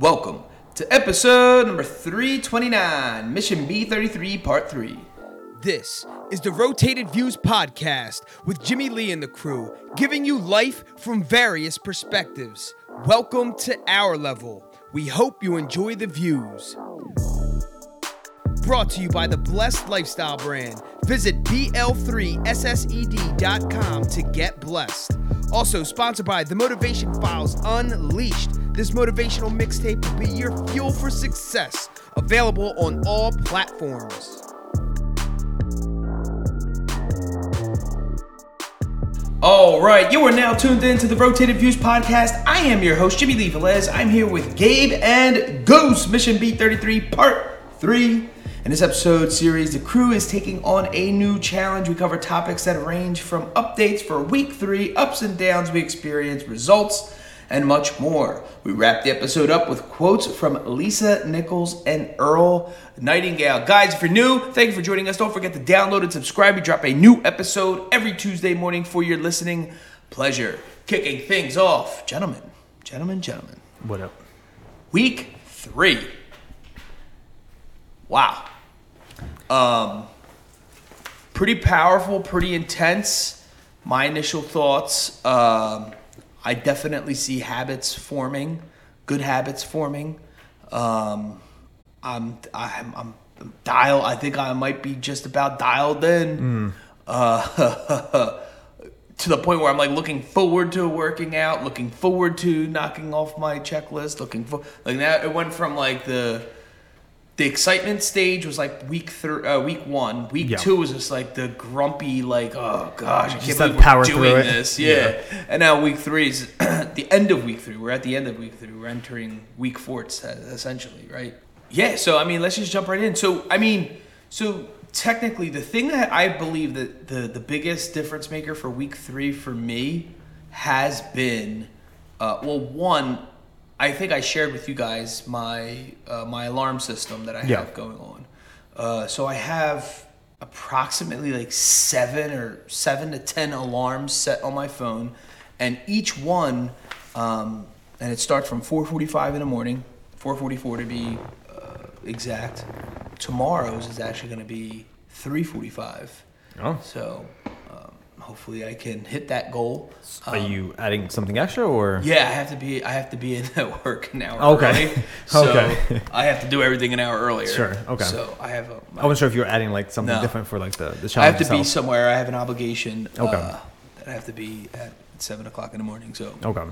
Welcome to episode number 329, Mission B33, Part 3. This is the Rotated Views podcast with Jimmy Lee and the crew, giving you life from various perspectives. Welcome to our level. We hope you enjoy the views. Brought to you by the Blessed Lifestyle brand. Visit BL3SSED.com to get blessed. Also sponsored by The Motivation Files Unleashed. This motivational mixtape will be your fuel for success. Available on all platforms. All right, you are now tuned in to the Rotated Views podcast. I am your host, Jimmy Lee Velez. I'm here with Gabe and Goose, Mission B33, Part 3. In this episode series, the crew is taking on a new challenge. We cover topics that range from updates for week three, ups and downs we experience, results, and much more. We wrap the episode up with quotes from Lisa Nichols and Earl Nightingale. Guys, if you're new, thank you for joining us. Don't forget to download and subscribe. We drop a new episode every Tuesday morning for your listening pleasure. Kicking things off, gentlemen, gentlemen, gentlemen. What up? Week three. Wow. Um, pretty powerful, pretty intense. My initial thoughts. Um, I definitely see habits forming, good habits forming. Um, I'm, I'm, I'm dial. I think I might be just about dialed in. Uh, to the point where I'm like looking forward to working out, looking forward to knocking off my checklist, looking for like that. It went from like the the excitement stage was like week three, uh, week one. Week Yeah. two was just like the grumpy, like oh gosh, I can't Just believe we're power doing this. Yeah. and now week three is the end of week three. We're at the end of week three. We're entering week four, essentially, right? Yeah. So I mean, let's just jump right in. So I mean, so technically, the thing that I believe that the the biggest difference maker for week three for me has been, uh, well, one. I think I shared with you guys my uh, my alarm system that I Yeah. have going on. Uh, so I have approximately like seven or seven to ten alarms set on my phone, and each one, um, and it starts from 4:45 in the morning, 4:44 to be uh, exact. Tomorrow's is actually going to be 3:45. Oh. So hopefully I can hit that goal. Are you adding something extra or? Yeah, I have to be. I have to be in at work an hour Okay. early. So Okay. I have to do everything an hour earlier. Sure, okay. So I have i wasn't sure if you were adding like something No. different for like the the I have to be somewhere. I have an obligation. Okay. Uh, that I have to be at seven o'clock in the morning. So Okay.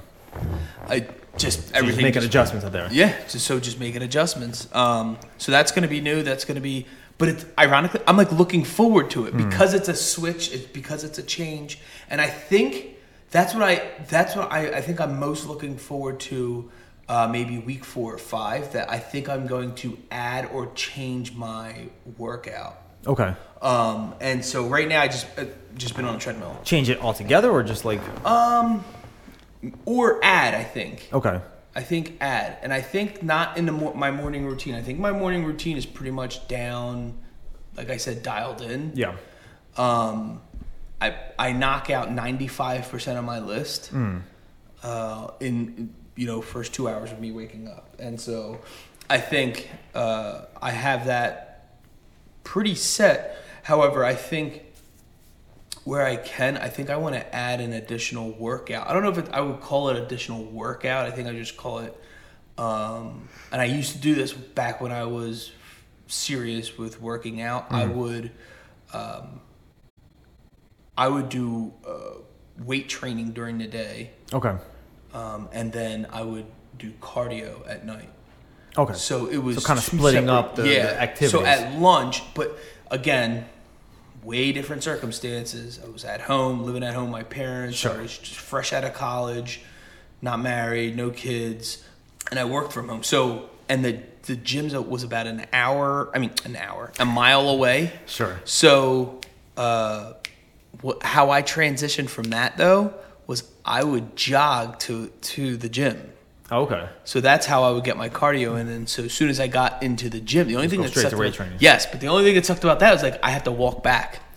I just So everything. making just- adjustments out there. Yeah, just so just making adjustments. Um, so that's going to be new. That's going to be, but it's ironically, I'm like looking forward to it Hmm. because it's a switch. It's because it's a change, and I think that's what I that's what I, I think I'm most looking forward to. Uh, maybe week four or five. That I think I'm going to add or change my workout. Okay. Um, and so right now I just uh, just been on a treadmill Change it altogether or just like um, or add. I think. okay. I think add, and I think not in the mo- my morning routine. I think my morning routine is pretty much down, like I said, dialed in. Yeah. Um, I I knock out ninety five percent of my list, uh, in you know first two hours of me waking up, and so I think uh, I have that pretty set. However, I think where I can, I think I want to add an additional workout. I don't know if it, I would call it additional workout. I think I just call it. Um, and I used to do this back when I was serious with working out. I would, um, I would do uh, weight training during the day, Okay. um, and then I would do cardio at night. Okay. So it was So kinda two splitting up the- the activities. So at lunch, but again, way different circumstances. I was at home, living at home, with my parents. Sure. I was just fresh out of college, not married, no kids, and I worked from home. So and the the gym was about an hour. I mean, an hour, a mile away. Sure. So, uh, wh- how I transitioned from that though was I would jog to to the gym. Okay. So that's how I would get my cardio in. And so as soon as I got into the gym, the only thing go that straight sucked to weight about, training. yes, but the only thing that sucked about that was like I had to walk back.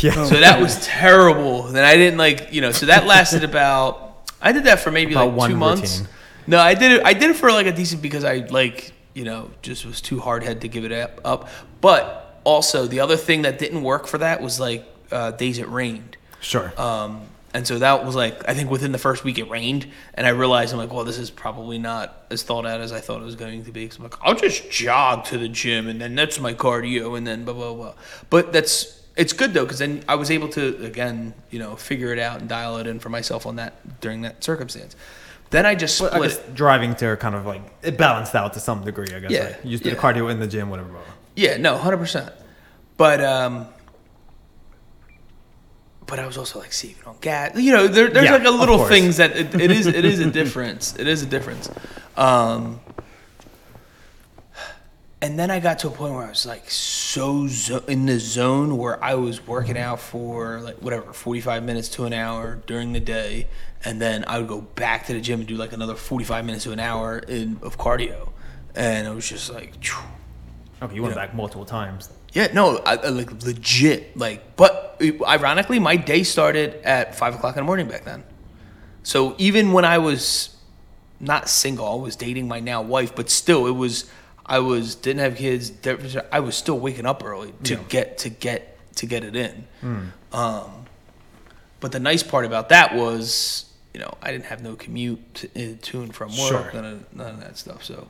Yeah. So that was terrible. Then I didn't like you know. So that lasted about I did that for maybe About like two months. routine. No, I did it. I did it for like a decent because I like you know just was too hard head to give it up. up. But also the other thing that didn't work for that was like uh, days it rained. Sure. Um, and so that was like I think within the first week it rained, and I realized I'm like, well, this is probably not as thought out as I thought it was going to be. Because I'm like, I'll just jog to the gym, and then that's my cardio, and then blah blah blah. But that's it's good though, because then I was able to again, you know, figure it out and dial it in for myself on that during that circumstance. Then I just split But I guess it. driving to kind of like it balanced out to some degree. I guess. Yeah, Like, you used to yeah. the cardio in the gym, whatever. Yeah, no, hundred percent. But um, but I was also like saving on gas. You know, there, there's Yeah, like a little things that it, it is. It is a difference. It is a difference. Um, and then I got to a point where I was like so zo- in the zone where I was working out for like whatever 45 minutes to an hour during the day, and then I would go back to the gym and do like another 45 minutes to an hour in of cardio, and I was just like. phew. Okay, you went Yeah. back multiple times. Yeah, no, I, I, like legit. Like, but ironically, my day started at five o'clock in the morning back then. So even when I was not single, I was dating my now wife, but still, it was I was didn't have kids. I was still waking up early to Yeah. get to get to get it in. Um, but the nice part about that was, you know, I didn't have no commute to, uh, to and from work, Sure. none, of, none of that stuff. So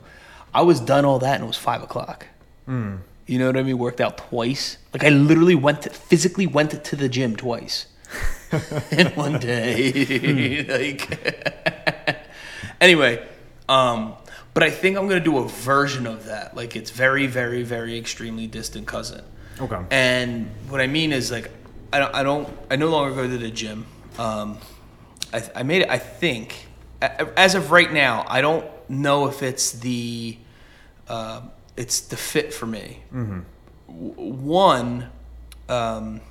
I was done all that, and it was five o'clock. You know what I mean? Worked out twice. Like I literally went to, physically went to the gym twice in one day. like anyway, um, but I think I'm gonna do a version of that. Like it's very, very, very extremely distant cousin. Okay. And what I mean is like I don't I don't I no longer go to the gym. Um, I, I made it. I think as of right now, I don't know if it's the uh, it's the fit for me. W- One, um,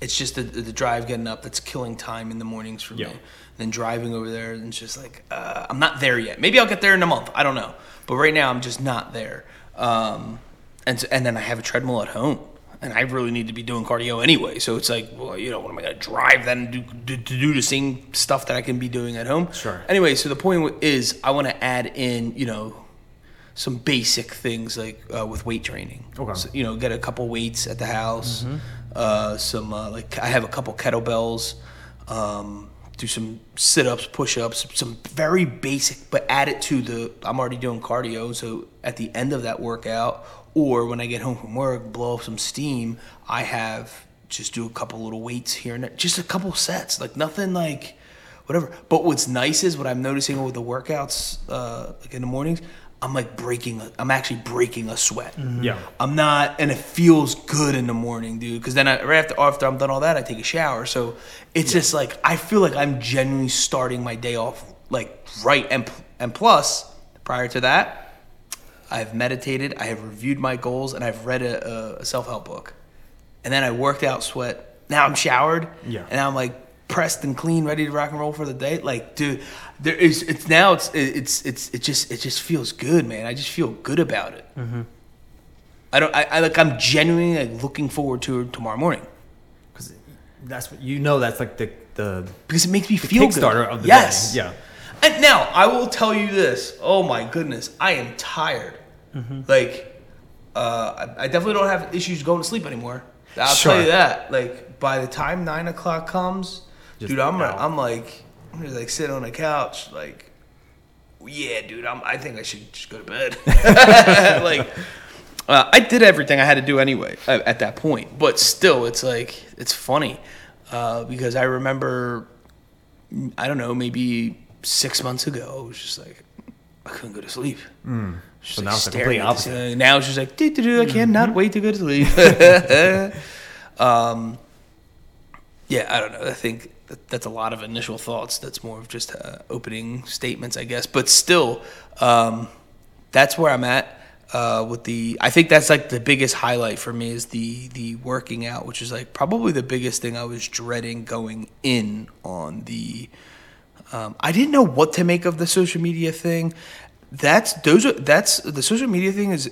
it's just the, the drive getting up that's killing time in the mornings for Yeah. me. Then driving over there and it's just like uh, I'm not there yet. Maybe I'll get there in a month. I don't know. But right now I'm just not there. Um, and so, and then I have a treadmill at home. And I really need to be doing cardio anyway. So it's like, well, you know, what am I going to drive then and do, do, to do the same stuff that I can be doing at home? Sure. Anyway, so the point is, I want to add in, you know, some basic things like uh, with weight training. Okay. So, you know, get a couple weights at the house. Uh, some uh, like I have a couple kettlebells. Um, do some sit-ups, push-ups, some very basic, but add it to the. I'm already doing cardio, so at the end of that workout, or when I get home from work, blow off some steam. I have just do a couple little weights here and there, just a couple sets, like nothing like whatever. But what's nice is what I'm noticing with the workouts, uh, like in the mornings, I'm like breaking. A, I'm actually breaking a sweat. Mm-hmm. Yeah. I'm not, and it feels good in the morning, dude. Because then I, right after after I'm done all that, I take a shower. So it's just like I feel like I'm genuinely starting my day off like right. And and plus, prior to that, I've meditated, I have reviewed my goals, and I've read a, a self help book. And then I worked out, sweat. Now I'm showered. Yeah. And I'm like pressed and clean, ready to rock and roll for the day. Like, dude, there is. It's now. It's it's it's it just it just feels good, man. I just feel good about it. I don't. I, I like. I'm genuinely like looking forward to tomorrow morning Because that's what you know. That's like the the because it makes me feel good. Kickstarter of the yes. day. Yeah. And now I will tell you this. Oh my goodness, I am tired. Mm-hmm. Like, uh, I, I definitely don't have issues going to sleep anymore. I'll Sure. tell you that. Like, by the time nine o'clock comes, Just dude, I'm out. I'm like I'm just like sitting on a couch, like, yeah, dude, I'm I think I should just go to bed. like, uh, I did everything I had to do anyway at, at that point, but still, it's like it's funny uh, because I remember I don't know, maybe six months ago, I was just like, I couldn't go to sleep. Hmm. So like, now it's the complete opposite. Now it's just like, doo, doo, doo, I cannot wait to go to sleep. um, yeah, I don't know. I think that, that's a lot of initial thoughts. That's more of just uh, opening statements, I guess. But still, um, that's where I'm at. Uh, with the, I think that's like the biggest highlight for me is the the working out, which is like probably the biggest thing I was dreading going in on the. Um, I didn't know what to make of the social media thing. That's those are that's the social media thing is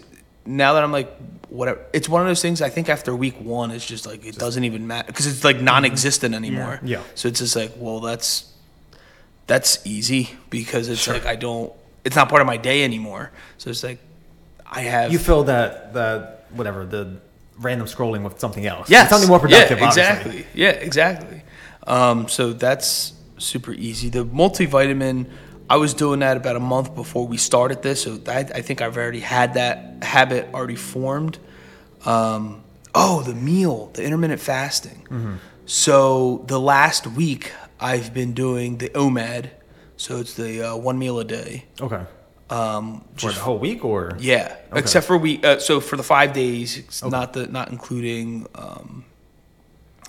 now that I'm like whatever. It's one of those things. I think after week one, it's just like it doesn't even matter because it's like non-existent anymore. Yeah. So it's just like well, that's that's easy because it's like I don't. It's not part of my day anymore. So it's like I have. You fill that that whatever the random scrolling with something else. Yeah. something more productive. Yeah, obviously. exactly. Yeah, exactly. Um, so that's super easy. The multivitamin, I was doing that about a month before we started this, so I, I think I've already had that habit already formed. Um, oh, the meal, the intermittent fasting. Mm-hmm. So the last week, I've been doing the OMAD, so it's the uh, one meal a day. Okay. Um, For the whole week or yeah, Okay. except for we. Uh, so for the five days, it's not the not including um,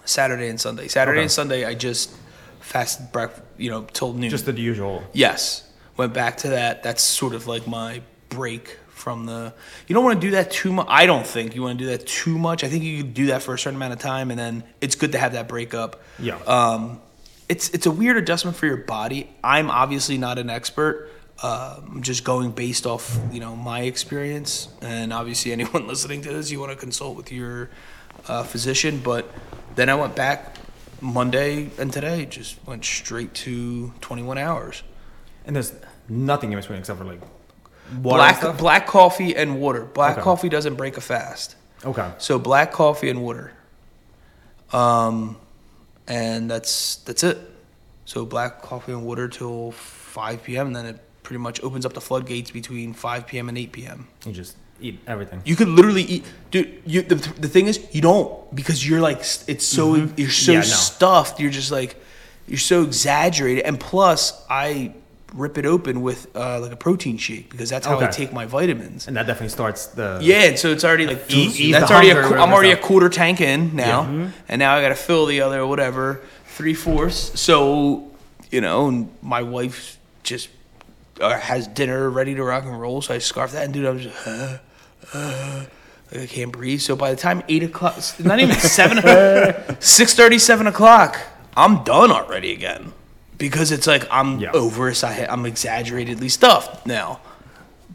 Saturday and Sunday. Saturday Okay. and Sunday, I just fasted breakfast. You know, till noon. just the usual. yes, went back to that. That's sort of like my break from the. You don't want to do that too much. I don't think you want to do that too much. I think you could do that for a certain amount of time, and then it's good to have that break up. Yeah. Um, it's it's a weird adjustment for your body. I'm obviously not an expert. Uh, I'm just going based off you know my experience, and obviously anyone listening to this, you want to consult with your uh, physician. But then I went back Monday and today, just went straight to 21 hours. And there's nothing in between except for like water Black black coffee and water. Black Okay. coffee doesn't break a fast. Okay. So black coffee and water. Um, and that's that's it. So black coffee and water till 5 p.m. And then it pretty much opens up the floodgates between 5 p.m. and 8 p.m. You just eat everything. You could literally eat, dude. You the, the thing is, you don't because you're like it's so you're so Mm-hmm. Yeah, no. stuffed. You're just like you're so exaggerated. And plus, I rip it open with uh, like a protein shake because that's how I take my vitamins. And that definitely starts the Yeah, and so it's already like ease- ease that's the already a, hunger qu- or I'm already a whatever. quarter tank in now, and now I got to fill the other whatever three fourths. So you know, and my wife just uh, has dinner ready to rock and roll. So I scarf that, and dude, I'm just uh, uh, I can't breathe. So by the time eight o'clock, not even seven, six thirty, seven o'clock, I'm done already again. Because it's like I'm Yeah. over, I'm exaggeratedly stuffed now.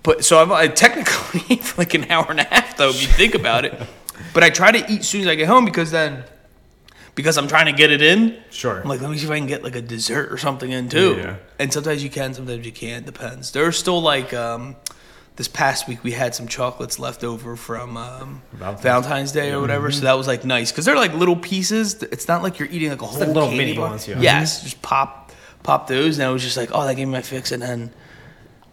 But so I'm I technically for like an hour and a half though, if you think about it. But I try to eat as soon as I get home because then because I'm trying to get it in. Sure. I'm like, let me see if I can get like a dessert or something in too. Yeah. And sometimes you can, sometimes you can't. Depends. There's still like um, this past week we had some chocolates left over from um, Valentine's. Valentine's. Day or whatever, so that was like nice because they're like little pieces. It's not like you're eating like a whole little candy mini bar. ones, yeah. Yes, just pop pop those, and I was just like, oh, that gave me my fix, and then.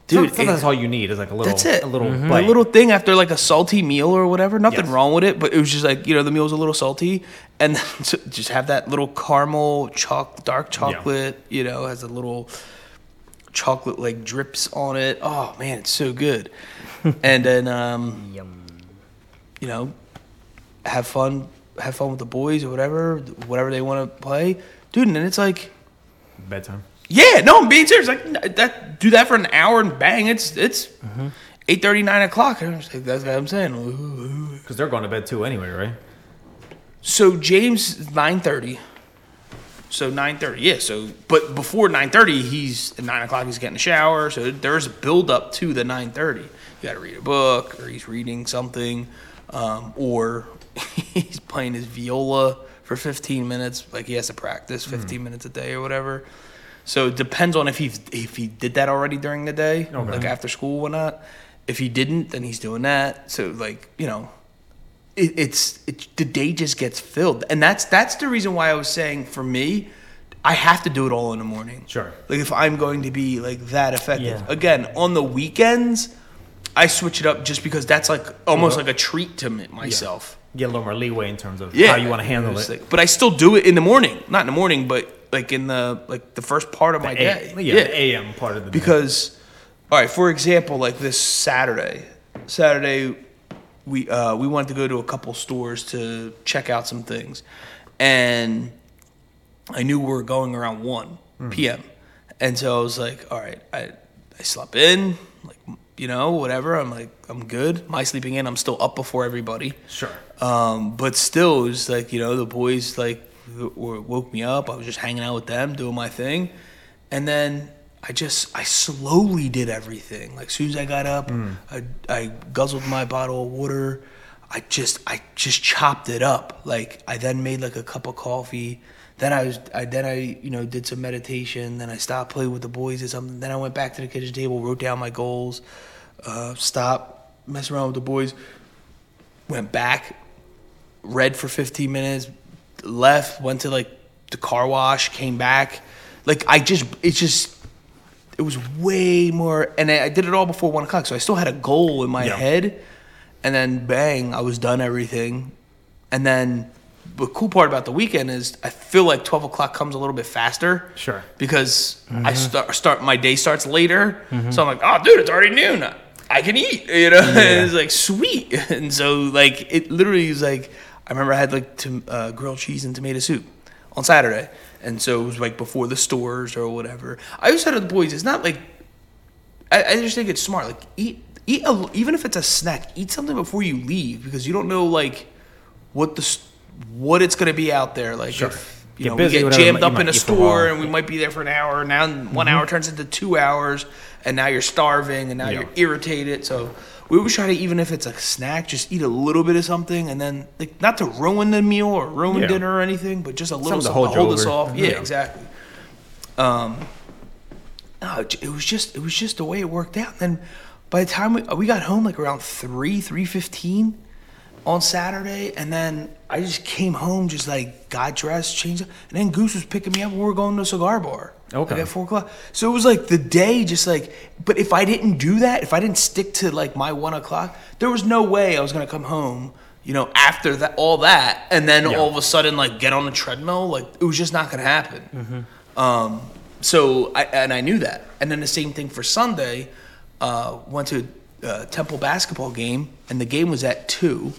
Dude, sometimes it- that's all you need is like a little. that's it. A little a bite. little thing after like a salty meal or whatever. Nothing Yes. wrong with it, but it was just like you know the meal was a little salty, and then to just have that little caramel choc dark chocolate. You know, has a little chocolate like drips on it. Oh man, it's so good. and then um, you know, have fun, have fun with the boys or whatever, whatever they want to play, dude. And then it's like. bedtime. Yeah, no, I'm being serious. Like that, do that for an hour and bang, it's it's eight thirty, nine o'clock. And I'm just like, that's what I'm saying. Because they're going to bed too anyway, right? So James nine thirty. So nine thirty, yeah. So, but before nine thirty, he's at nine o'clock. He's getting a shower. So there's a build up to the nine thirty. You got to read a book, or he's reading something, um, or he's playing his viola for fifteen minutes. Like he has to practice 15 minutes a day or whatever. So it depends on if he if he did that already during the day, Okay. like after school or whatnot. If he didn't, then he's doing that. So like you know, it, it's it, the day just gets filled, and that's that's the reason why I was saying for me, I have to do it all in the morning. Sure. Like if I'm going to be like that effective. Yeah. Again, on the weekends, I switch it up just because that's like almost like a treat to myself. Get a little more leeway in terms of Yeah. how you want to handle it. like- but I still do it in the morning, not in the morning, but like in the like the first part of my A- day. yeah, the AM part of the day. because all right for example like this saturday saturday we uh, we wanted to go to a couple stores to check out some things. And i knew we were going around 1 p.m and so i was like all right i i slept in like you know whatever. I'm like i'm good. My sleeping in? I'm still up before everybody. Sure. um, but still, it was like you know the boys like w- woke me up. I was just hanging out with them, doing my thing, and then I just I slowly did everything. Like as soon as I got up, I I guzzled my bottle of water. I just I just chopped it up. Like I then made like a cup of coffee. then I was, I then I you know did some meditation. Then I stopped playing with the boys or something. Then I went back to the kitchen table, wrote down my goals, uh, stopped messing around with the boys, went back, read for 15 minutes, left, went to like the car wash, came back. Like I just, it's just, it was way more, and I, I did it all before one o'clock, so I still had a goal in my Yeah. head, and then bang, I was done everything, and then the cool part about the weekend is I feel like 12 o'clock comes a little bit faster. Sure. Because I start, start my day starts later, so I'm like, oh, dude, it's already noon. I can eat, you know. And it's like sweet, and so like it literally is like I remember I had like tom- uh, grilled cheese and tomato soup on Saturday, and so it was like before the stores or whatever. I always said to the boys, it's not like I, I just think it's smart. Like eat eat a, even if it's a snack, eat something before you leave because you don't know like what the what it's gonna be out there. Like Sure. if you Get know busy, we get jammed up in a a store. Mm-hmm. and we might be there for an hour. And now one hour turns into two hours, and now you're starving and now Yeah. you're irritated. So we always try to even if it's a snack, just eat a little bit of something and then like not to ruin the meal or ruin Yeah. dinner or anything, but just a little Something to something hold to you hold us off. Yeah, Yeah. exactly. Um, no, it was just it was just the way it worked out. And then by the time we, we got home, like around three three fifteen on Saturday, and then I just came home, just like got dressed, changed, up, and then Goose was picking me up, and we were going to a cigar bar. Okay. Like at four o'clock. So it was like the day, just like. But if I didn't do that, if I didn't stick to like my one o'clock, there was no way I was gonna come home. You know, after that, all that, and then Yeah. all of a sudden, like, get on the treadmill, like, it was just not gonna happen. Um, so I and I knew that. And then the same thing for Sunday. Uh, went to a Temple basketball game, and the game was at two.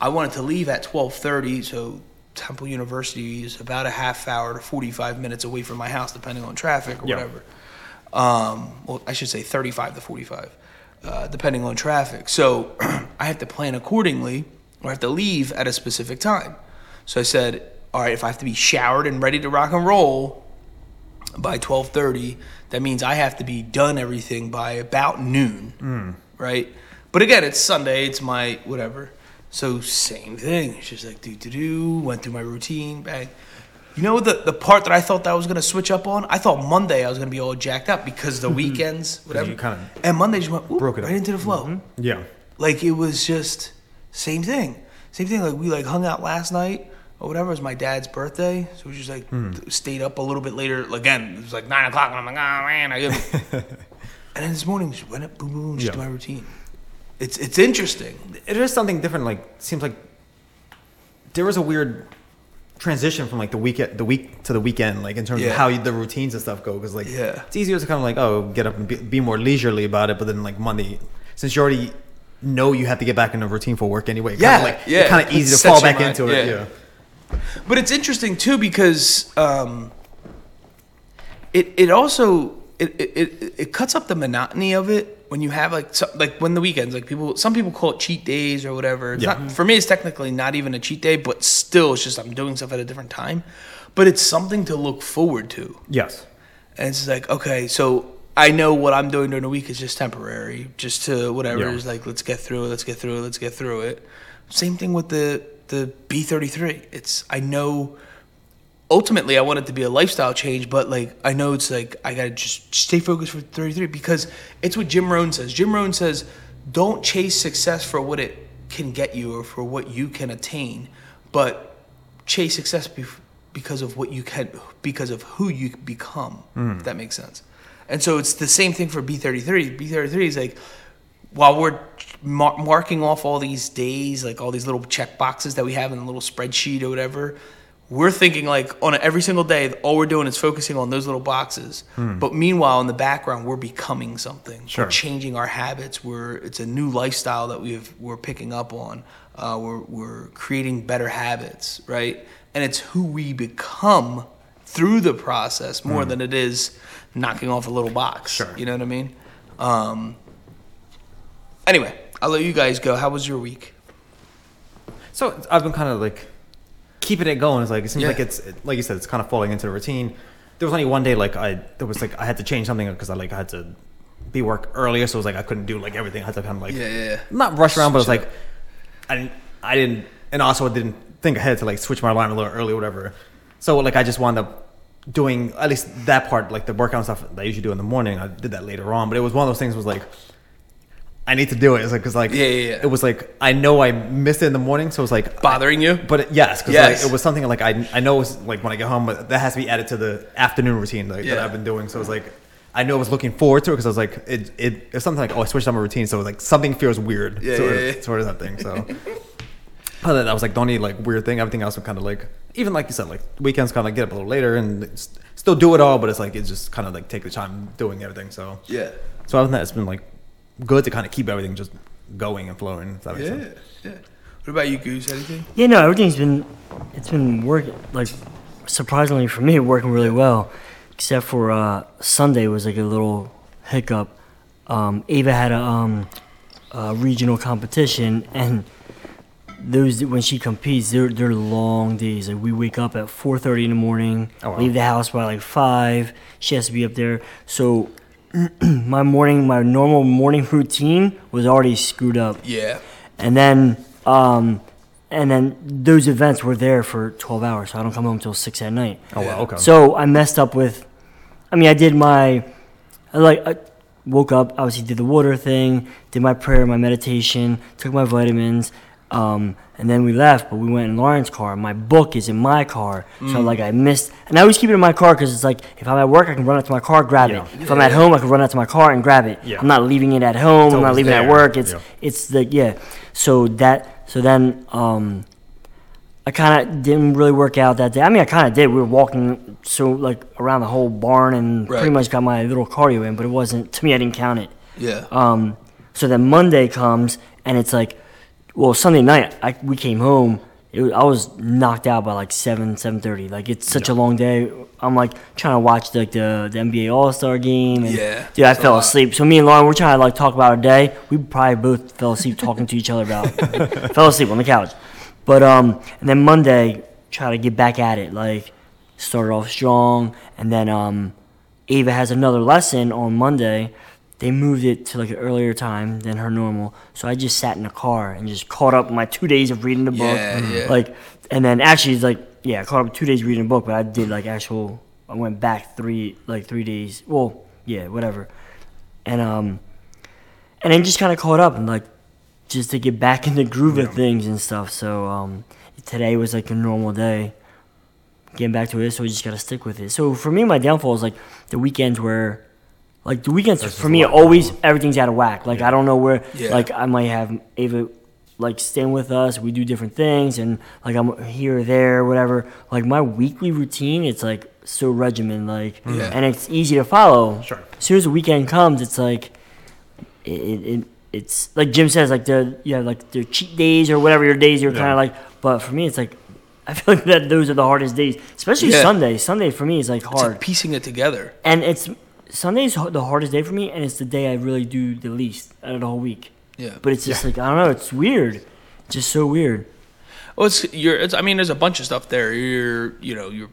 I wanted to leave at twelve thirty, so Temple University is about a half hour to forty five minutes away from my house, depending on traffic or whatever. Um, well, I should say thirty five to forty five, uh, depending on traffic. So I have to plan accordingly, or I have to leave at a specific time. So I said, all right, if I have to be showered and ready to rock and roll by 12:30, that means I have to be done everything by about noon, right? But again, it's Sunday, it's my whatever. So same thing. It's just like do do do. Went through my routine, bang. You know the the part that I thought that I was gonna switch up on? I thought Monday I was gonna be all jacked up because the mm-hmm. weekends, whatever. kinda and Monday just went broke it right up. into the flow mm-hmm. Yeah. like it was just same thing same thing like we like hung out last night or whatever it was my dad's birthday so we just like Hmm. stayed up a little bit later again it was like nine o'clock and i'm like oh man I and then this morning just went up boom boom boom just Yeah. do my routine it's it's interesting It is something different. Like seems like there was a weird transition from like the week the week to the weekend, like in terms Yeah. of how you, the routines and stuff go. Because like Yeah. it's easier to kind of like oh get up and be, be more leisurely about it, but then like Monday, since you already know you have to get back in a routine for work anyway. Yeah, like, yeah. It's kind of easy to fall back mind, into it. yeah. Yeah. But it's interesting too because um, it it also it, it, it cuts up the monotony of it when you have like so, like when the weekends like people some people call it cheat days or whatever. It's Yeah. not, for me, it's technically not even a cheat day, but still, it's just I'm doing stuff at a different time. But it's something to look forward to. Yes. And it's like, okay, so I know what I'm doing during the week is just temporary, just to whatever. Yeah. It's like, let's get through it, let's get through it, let's get through it. Same thing with the the B33. It's I know ultimately I want it to be a lifestyle change, but like I know it's like I gotta just stay focused for 33 because it's what Jim Rohn says. Jim Rohn says, don't chase success for what it can get you or for what you can attain, but chase success bef- because of what you can, because of who you become. Hmm. If that makes sense. And so it's the same thing for B33. B33 is like while we're mar- marking off all these days, like all these little check boxes that we have in a little spreadsheet or whatever, we're thinking like on every single day, all we're doing is focusing on those little boxes. But meanwhile, in the background, we're becoming something. Sure. We're changing our habits. We're it's a new lifestyle that we've we're picking up on. Uh, we're we're creating better habits, right? And it's who we become through the process more than it is knocking off a little box. Sure. You know what I mean? Um, Anyway, I'll let you guys go. How was your week? So I've been kind of like keeping it going. It's like it seems Yeah. like it's like you said, it's kind of falling into the routine. There was only one day like I there was like I had to change something because I like I had to be work earlier, so it was like I couldn't do like everything. I had to kind of like Yeah, yeah, yeah. not rush around, but it's like I didn't I didn't and also I didn't think ahead to like switch my alarm a little early, or whatever. So like I just wound up doing at least that part, like the workout stuff that I usually do in the morning. I did that later on, but it was one of those things. Was like I need to do it. It's like because like Yeah, yeah, yeah. it was like I know I missed it in the morning, so it was like Bothering you? But it, yes, because Yes. like, it was something like I I know it's like when I get home, but that has to be added to the afternoon routine like, Yeah. that I've been doing. So it's like I know I was looking forward to it because I was like it it it's something like oh I switched up my routine, so it was like something feels weird. Yeah, sort yeah, of, sort of that thing. So. Other than that was like don't only like weird thing. Everything else was kind of like even like you said like weekends kind of like get up a little later and still do it all, but it's like it's just kind of like take the time doing everything. So Yeah. so other than that, it's been like good to kind of keep everything just going and flowing. If that makes Yeah. sense. Yeah. What about you, Goose? Anything? Yeah, no, everything's been it's been working like surprisingly for me working really well, except for uh, Sunday was like a little hiccup. Um, Ava had a, um, a regional competition, and those when she competes, they're they're long days. Like we wake up at four thirty in the morning, Oh, wow. leave the house by like five. She has to be up there, so. my morning, my normal morning routine was already screwed up Yeah. and then um, and then those events were there for 12 hours so i don't come home till 6 at night Oh wow, okay. so i messed up with i mean i did my I like i woke up obviously did the water thing did my prayer my meditation took my vitamins um, and then we left but we went in lauren's car. My book is in my car. So like i missed and i always keep it in my car because it's like if i'm at work i can run out to my car grab Yeah. it if i'm at home i can run out to my car and grab it. Yeah. i'm not leaving it at home i'm not leaving it at work. It's Yeah. it's the yeah. So that so then um i kind of didn't really work out that day. I mean i kind of did. We were walking so like around the whole barn and Right. pretty much got my little cardio in but it wasn't to me i didn't count it. Yeah. um so then monday comes and it's like well sunday night I, we came home it, I was knocked out by like seven, seven thirty. Like it's such a long day. I'm like trying to watch like the, the NBA All Star game. And, Yeah, dude, I fell asleep. So me and Lauren, we're trying to like talk about our day. We probably both fell asleep talking to each other about. fell asleep on the couch, but um, and then Monday try to get back at it. Like started off strong, and then um, Ava has another lesson on Monday. They moved it to like an earlier time than her normal, so I just sat in the car and just caught up my two days of reading the book. Yeah, yeah. Like, and then actually, it's like yeah, I caught up two days reading a book, but I did like actual. I went back three like three days. Well, yeah, whatever, and um, and then just kind of caught up and like just to get back in the groove of things and stuff. So um, today was like a normal day getting back to it, so we just gotta stick with it. So for me, my downfall is like the weekends where, like the weekends There's for me, always everything's out of whack. Like I don't know where, Yeah. like I might have Ava, like staying with us. We do different things, and like I'm here or there, whatever. Like my weekly routine, it's like so regimen, like, Yeah. and it's easy to follow. Sure. As soon as the weekend comes, it's like, it, it, it it's like Jim says, like the you have like the cheat days or whatever your days you're kind of like. But for me, it's like I feel like that those are the hardest days, especially Yeah. Sunday. Sunday for me is like It's hard, like piecing it together. and it's Sunday's the hardest day for me, and it's the day I really do the least out of the whole week. Yeah. But it's just like I don't know, it's weird, just so weird. Well, it's you're. It's, I mean, there's a bunch of stuff there. You're, you know, your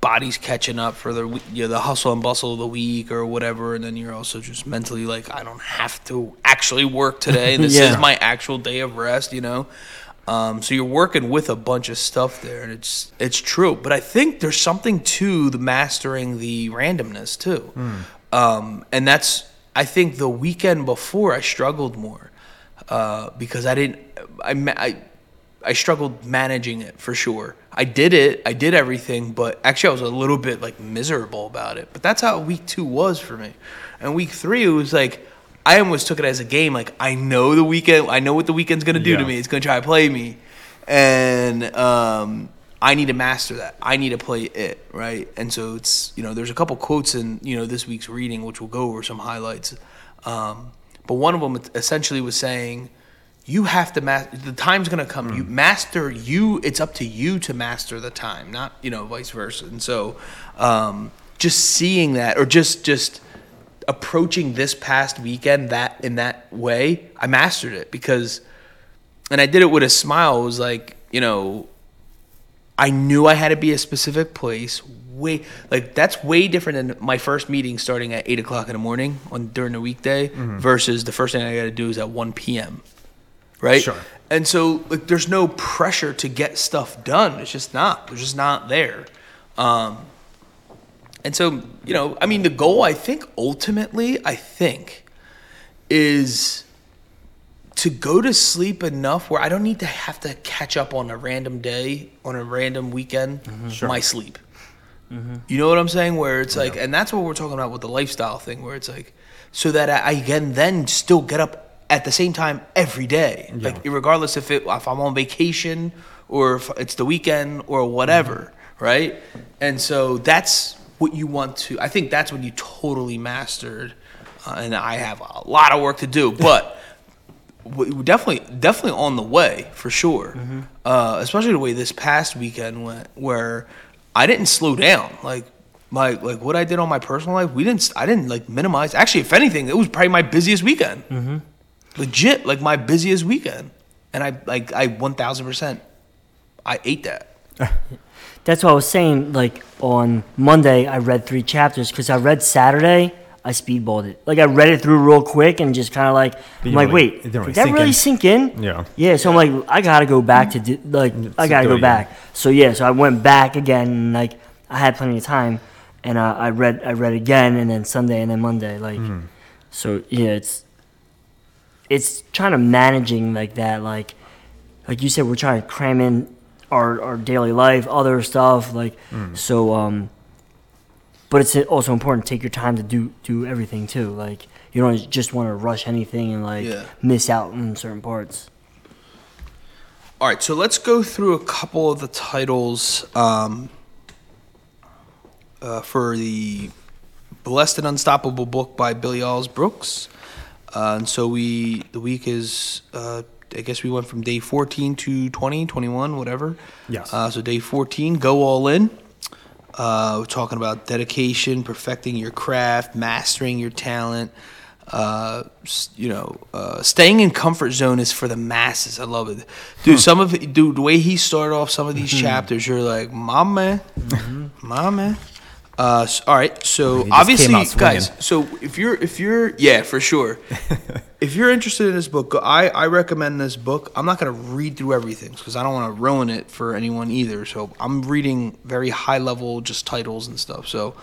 body's catching up for the you know, the hustle and bustle of the week or whatever, and then you're also just mentally like, I don't have to actually work today. This Yeah. is my actual day of rest. You know. Um, so you're working with a bunch of stuff there, and it's it's true. But I think there's something to the mastering the randomness too, um, and that's I think the weekend before I struggled more uh, because I didn't I, I I struggled managing it for sure. I did it, I did everything, but actually I was a little bit like miserable about it. But that's how week two was for me, and week three it was like I almost took it as a game. Like I know the weekend, I know what the weekend's gonna do to me. It's gonna try to play me, and um, I need to master that. I need to play it right. And so it's you know there's a couple quotes in you know this week's reading which we'll go over some highlights. Um, but one of them essentially was saying you have to master the time's going to come you master you it's up to you to master the time not you know vice versa and so um, just seeing that or just just approaching this past weekend that in that way i mastered it because and i did it with a smile it was like you know I knew I had to be a specific place. Way like that's way different than my first meeting starting at eight o'clock in the morning on during the weekday versus the first thing I got to do is at one p.m. Right. Sure. And so like there's no pressure to get stuff done. It's just not. There's just not there. Um, and so, you know, I mean, the goal, I think, ultimately, I think, is to go to sleep enough where I don't need to have to catch up on a random day, on a random weekend, mm-hmm. my sleep. Mm-hmm. You know what I'm saying? Where it's like, and that's what we're talking about with the lifestyle thing, where it's like, so that I, I can then still get up at the same time every day, like regardless if it if I'm on vacation or if it's the weekend or whatever, mm-hmm. right? And so that's what you want to. I think that's when you totally mastered, uh, and I have a lot of work to do, but. we we definitely definitely on the way for sure. Uh, especially the way this past weekend went where i didn't slow down. Like my like what i did on my personal life we didn't i didn't like minimize. Actually if anything it was probably my busiest weekend. Legit like my busiest weekend. And i like i 1000% i ate that That's what I was saying. Like on Monday, I read three chapters because I read Saturday. I speedballed it. Like I read it through real quick and just kind of like, I'm like, really- wait, it did really that really in. sink in? Yeah. Yeah. So I'm like, I gotta go back to do, like, I gotta go back. So yeah, so I went back again. And, like I had plenty of time, and uh, I read, I read again, and then Sunday, and then Monday. Like, Hmm. so yeah, it's it's trying to managing like that. Like, like you said, we're trying to cram in our our daily life, other stuff. Like, Hmm. so um but it's also important to take your time to do do everything too. Like you don't just want to rush anything and like Yeah. miss out on certain parts. All right, so let's go through a couple of the titles um, uh, for the Blessed and Unstoppable book by Billy Alsbrooks. Uh, and so we, the week is, uh, I guess we went from day 14 to 20, 21, whatever. Yes. Uh, so day 14, go all in. Uh, we're talking about dedication, perfecting your craft, mastering your talent. Uh, you know, uh, staying in comfort zone is for the masses. I love it, dude. Some of dude, the way he started off some of these chapters, you're like, my man, my man. Uh, all right, so obviously, came out swinging. guys. So if you're if you're yeah for sure, if you're interested in this book, go- I I recommend this book. I'm not gonna read through everything because I don't want to ruin it for anyone either. So I'm reading very high level just titles and stuff. So.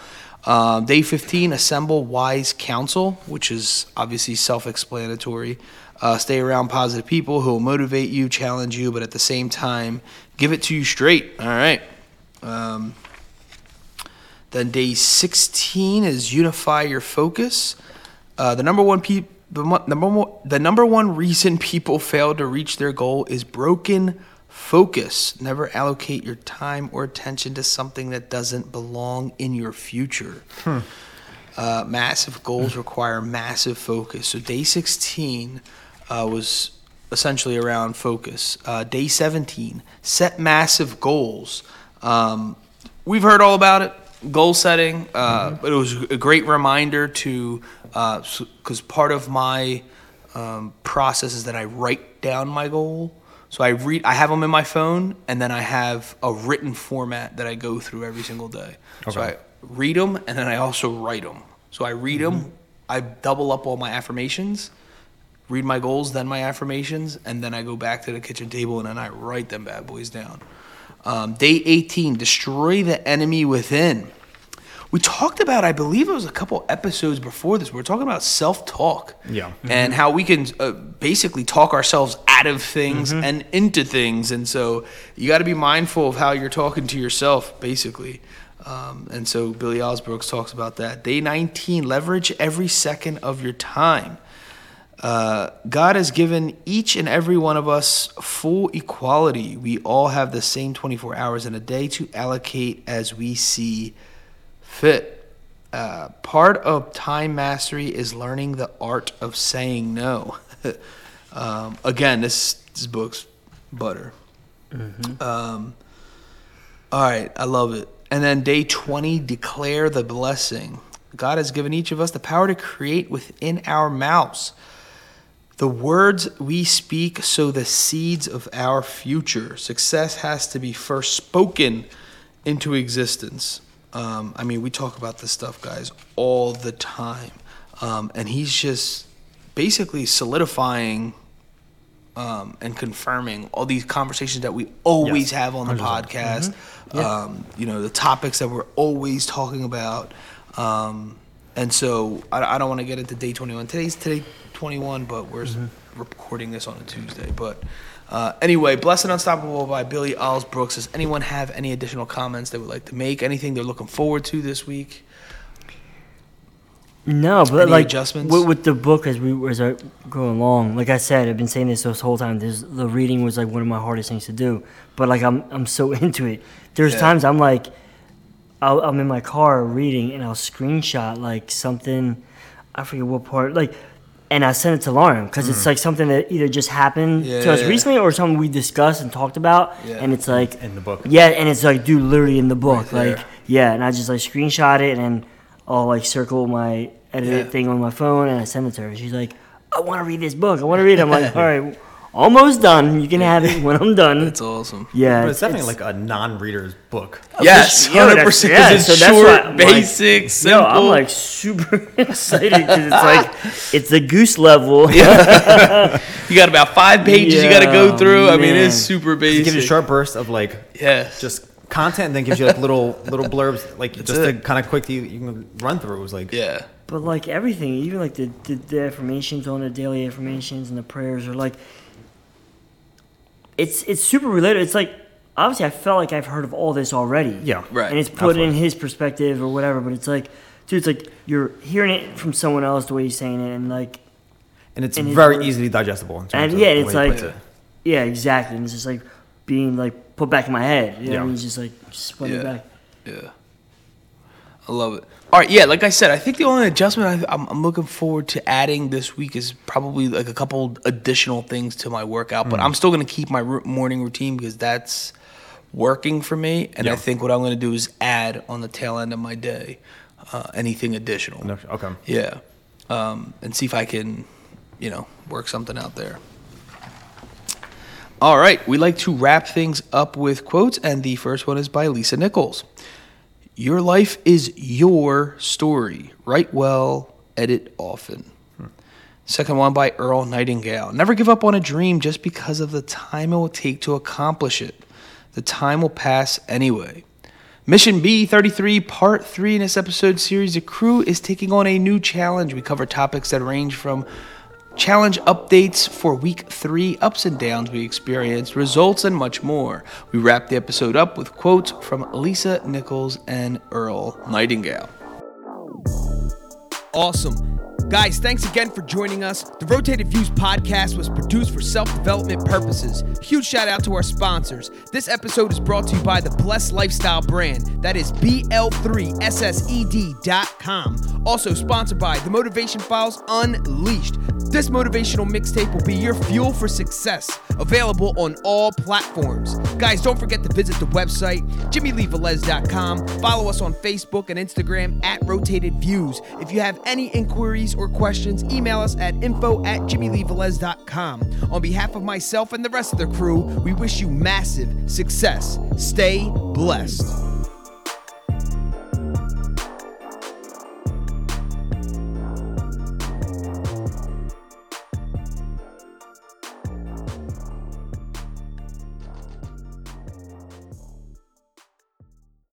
Um, day 15, assemble wise counsel, which is obviously self explanatory. Uh, stay around positive people who will motivate you, challenge you, but at the same time, give it to you straight. All right. Um, then day 16 is unify your focus. Uh, the number one pe- the mo- number one, the number one reason people fail to reach their goal is broken focus. Never allocate your time or attention to something that doesn't belong in your future. Uh, massive goals require massive focus. So day 16 uh, was essentially around focus. Uh, day 17, set massive goals. Um, we've heard all about it, goal setting, uh, but it was a great reminder to, because part of my um, process is that I write down my goal. So I read, I have them in my phone, and then I have a written format that I go through every single day. So I read them, and then I also write them. So I read them, I double up all my affirmations, read my goals, then my affirmations, and then I go back to the kitchen table and then I write them bad boys down. Um, day 18, destroy the enemy within. We talked about, I believe it was a couple episodes before this, we are talking about self talk. Yeah. And how we can uh, basically talk ourselves out of things and into things. And so you got to be mindful of how you're talking to yourself, basically. Um, and so Billy Alsbrooks talks about that. Day 19, leverage every second of your time. Uh, God has given each and every one of us full equality. We all have the same 24 hours in a day to allocate as we see fit. Uh, part of time mastery is learning the art of saying no. um, again, this, this book's butter. Um, all right, I love it. And then day 20, declare the blessing. God has given each of us the power to create within our mouths. The words we speak sow the seeds of our future. Success has to be first spoken into existence. Um, I mean, we talk about this stuff, guys, all the time. Um, and he's just basically solidifying um, and confirming all these conversations that we always Yes, have on the 100%. podcast. Mm-hmm. Um, you know, the topics that we're always talking about. Um, and so I, I don't want to get into day 21. Today's today 21, but we're Mm-hmm. recording this on a Tuesday. But uh, anyway, Blessed and Unstoppable by Billy Alsbrooks. Does anyone have any additional comments they would like to make? Anything they're looking forward to this week? No, but Any like adjustments? With, with the book as we as I go along, like I said, I've been saying this this whole time. There's, the reading was like one of my hardest things to do, but like I'm I'm so into it. There's Yeah. times I'm like, I'll, I'm in my car reading and I'll screenshot like something, I forget what part, like, and I sent it to Lauren because it's hmm. like something that either just happened to us. Yeah. recently or something we discussed and talked about, Yeah. and it's like in the book. yeah, and it's like, dude, literally in the book. Right there. like, yeah, and I just like screenshot it and I'll like circle my edit Yeah. thing on my phone and I send it to her. She's like, I want to read this book. I want to read it. I'm like, all right, almost done. You can have it when I'm done. That's awesome. yeah, But it's definitely like a non-reader's book. Yes, hundred that's- percent. yeah, Because it's so that's short, why I'm like- basic, Yo, simple. I'm like super excited because it's like it's the goose level. yeah. you got about five pages you got to go Yeah, through. I mean, it's super It basic. gives you a short burst of like Yes. just content, and then gives you like little little blurbs, like just it. to kind of quick you, you can run through. It was like yeah. But like everything, even like the, the, the affirmations on the daily affirmations and the prayers are like it's it's super related. It's like obviously I felt like I've heard of all this already. Yeah. Right. And it's put in his perspective or whatever, but it's like dude, it's like you're hearing it from someone else the way he's saying it and like and it's And very words- easily digestible. In terms and of yeah, the it's way like it. yeah, exactly. And it's just like being like put back in my head. You know what I Yeah. mean? It's just like spun Yeah. it back. Yeah. I love it. All right, yeah, like I said, I think the only adjustment I, I'm, I'm looking forward to adding this week is probably like a couple additional things to my workout, but I'm still going to keep my morning routine because that's working for me. And I think what I'm going to do is add on the tail end of my day uh, anything additional. No, okay. Yeah. Um, and see if I can, you know, work something out there. All right. We like to wrap things up with quotes, and the first one is by Lisa Nichols. Your life is your story. Write well, edit often. Second one by Earl Nightingale. Never give up on a dream just because of the time it will take to accomplish it. The time will pass anyway. Mission B33, Part 3 in this episode series, the crew is taking on a new challenge. We cover topics that range from challenge updates for week 3, ups and downs we experienced, results, and much more. We wrap the episode up with quotes from Lisa Nichols and Earl Nightingale. Awesome. Guys, thanks again for joining us. The Rotated Views podcast was produced for self development purposes. Huge shout out to our sponsors. This episode is brought to you by the Blessed Lifestyle brand. That is BL3SSED.com. Also sponsored by The Motivation Files Unleashed. This motivational mixtape will be your fuel for success. Available on all platforms. Guys, don't forget to visit the website, jimmyleevelez.com. Follow us on Facebook and Instagram at Rotated Views. If you have any inquiries or questions, email us at info at jimmyleevelez.com. On behalf of myself and the rest of the crew, we wish you massive success. Stay blessed.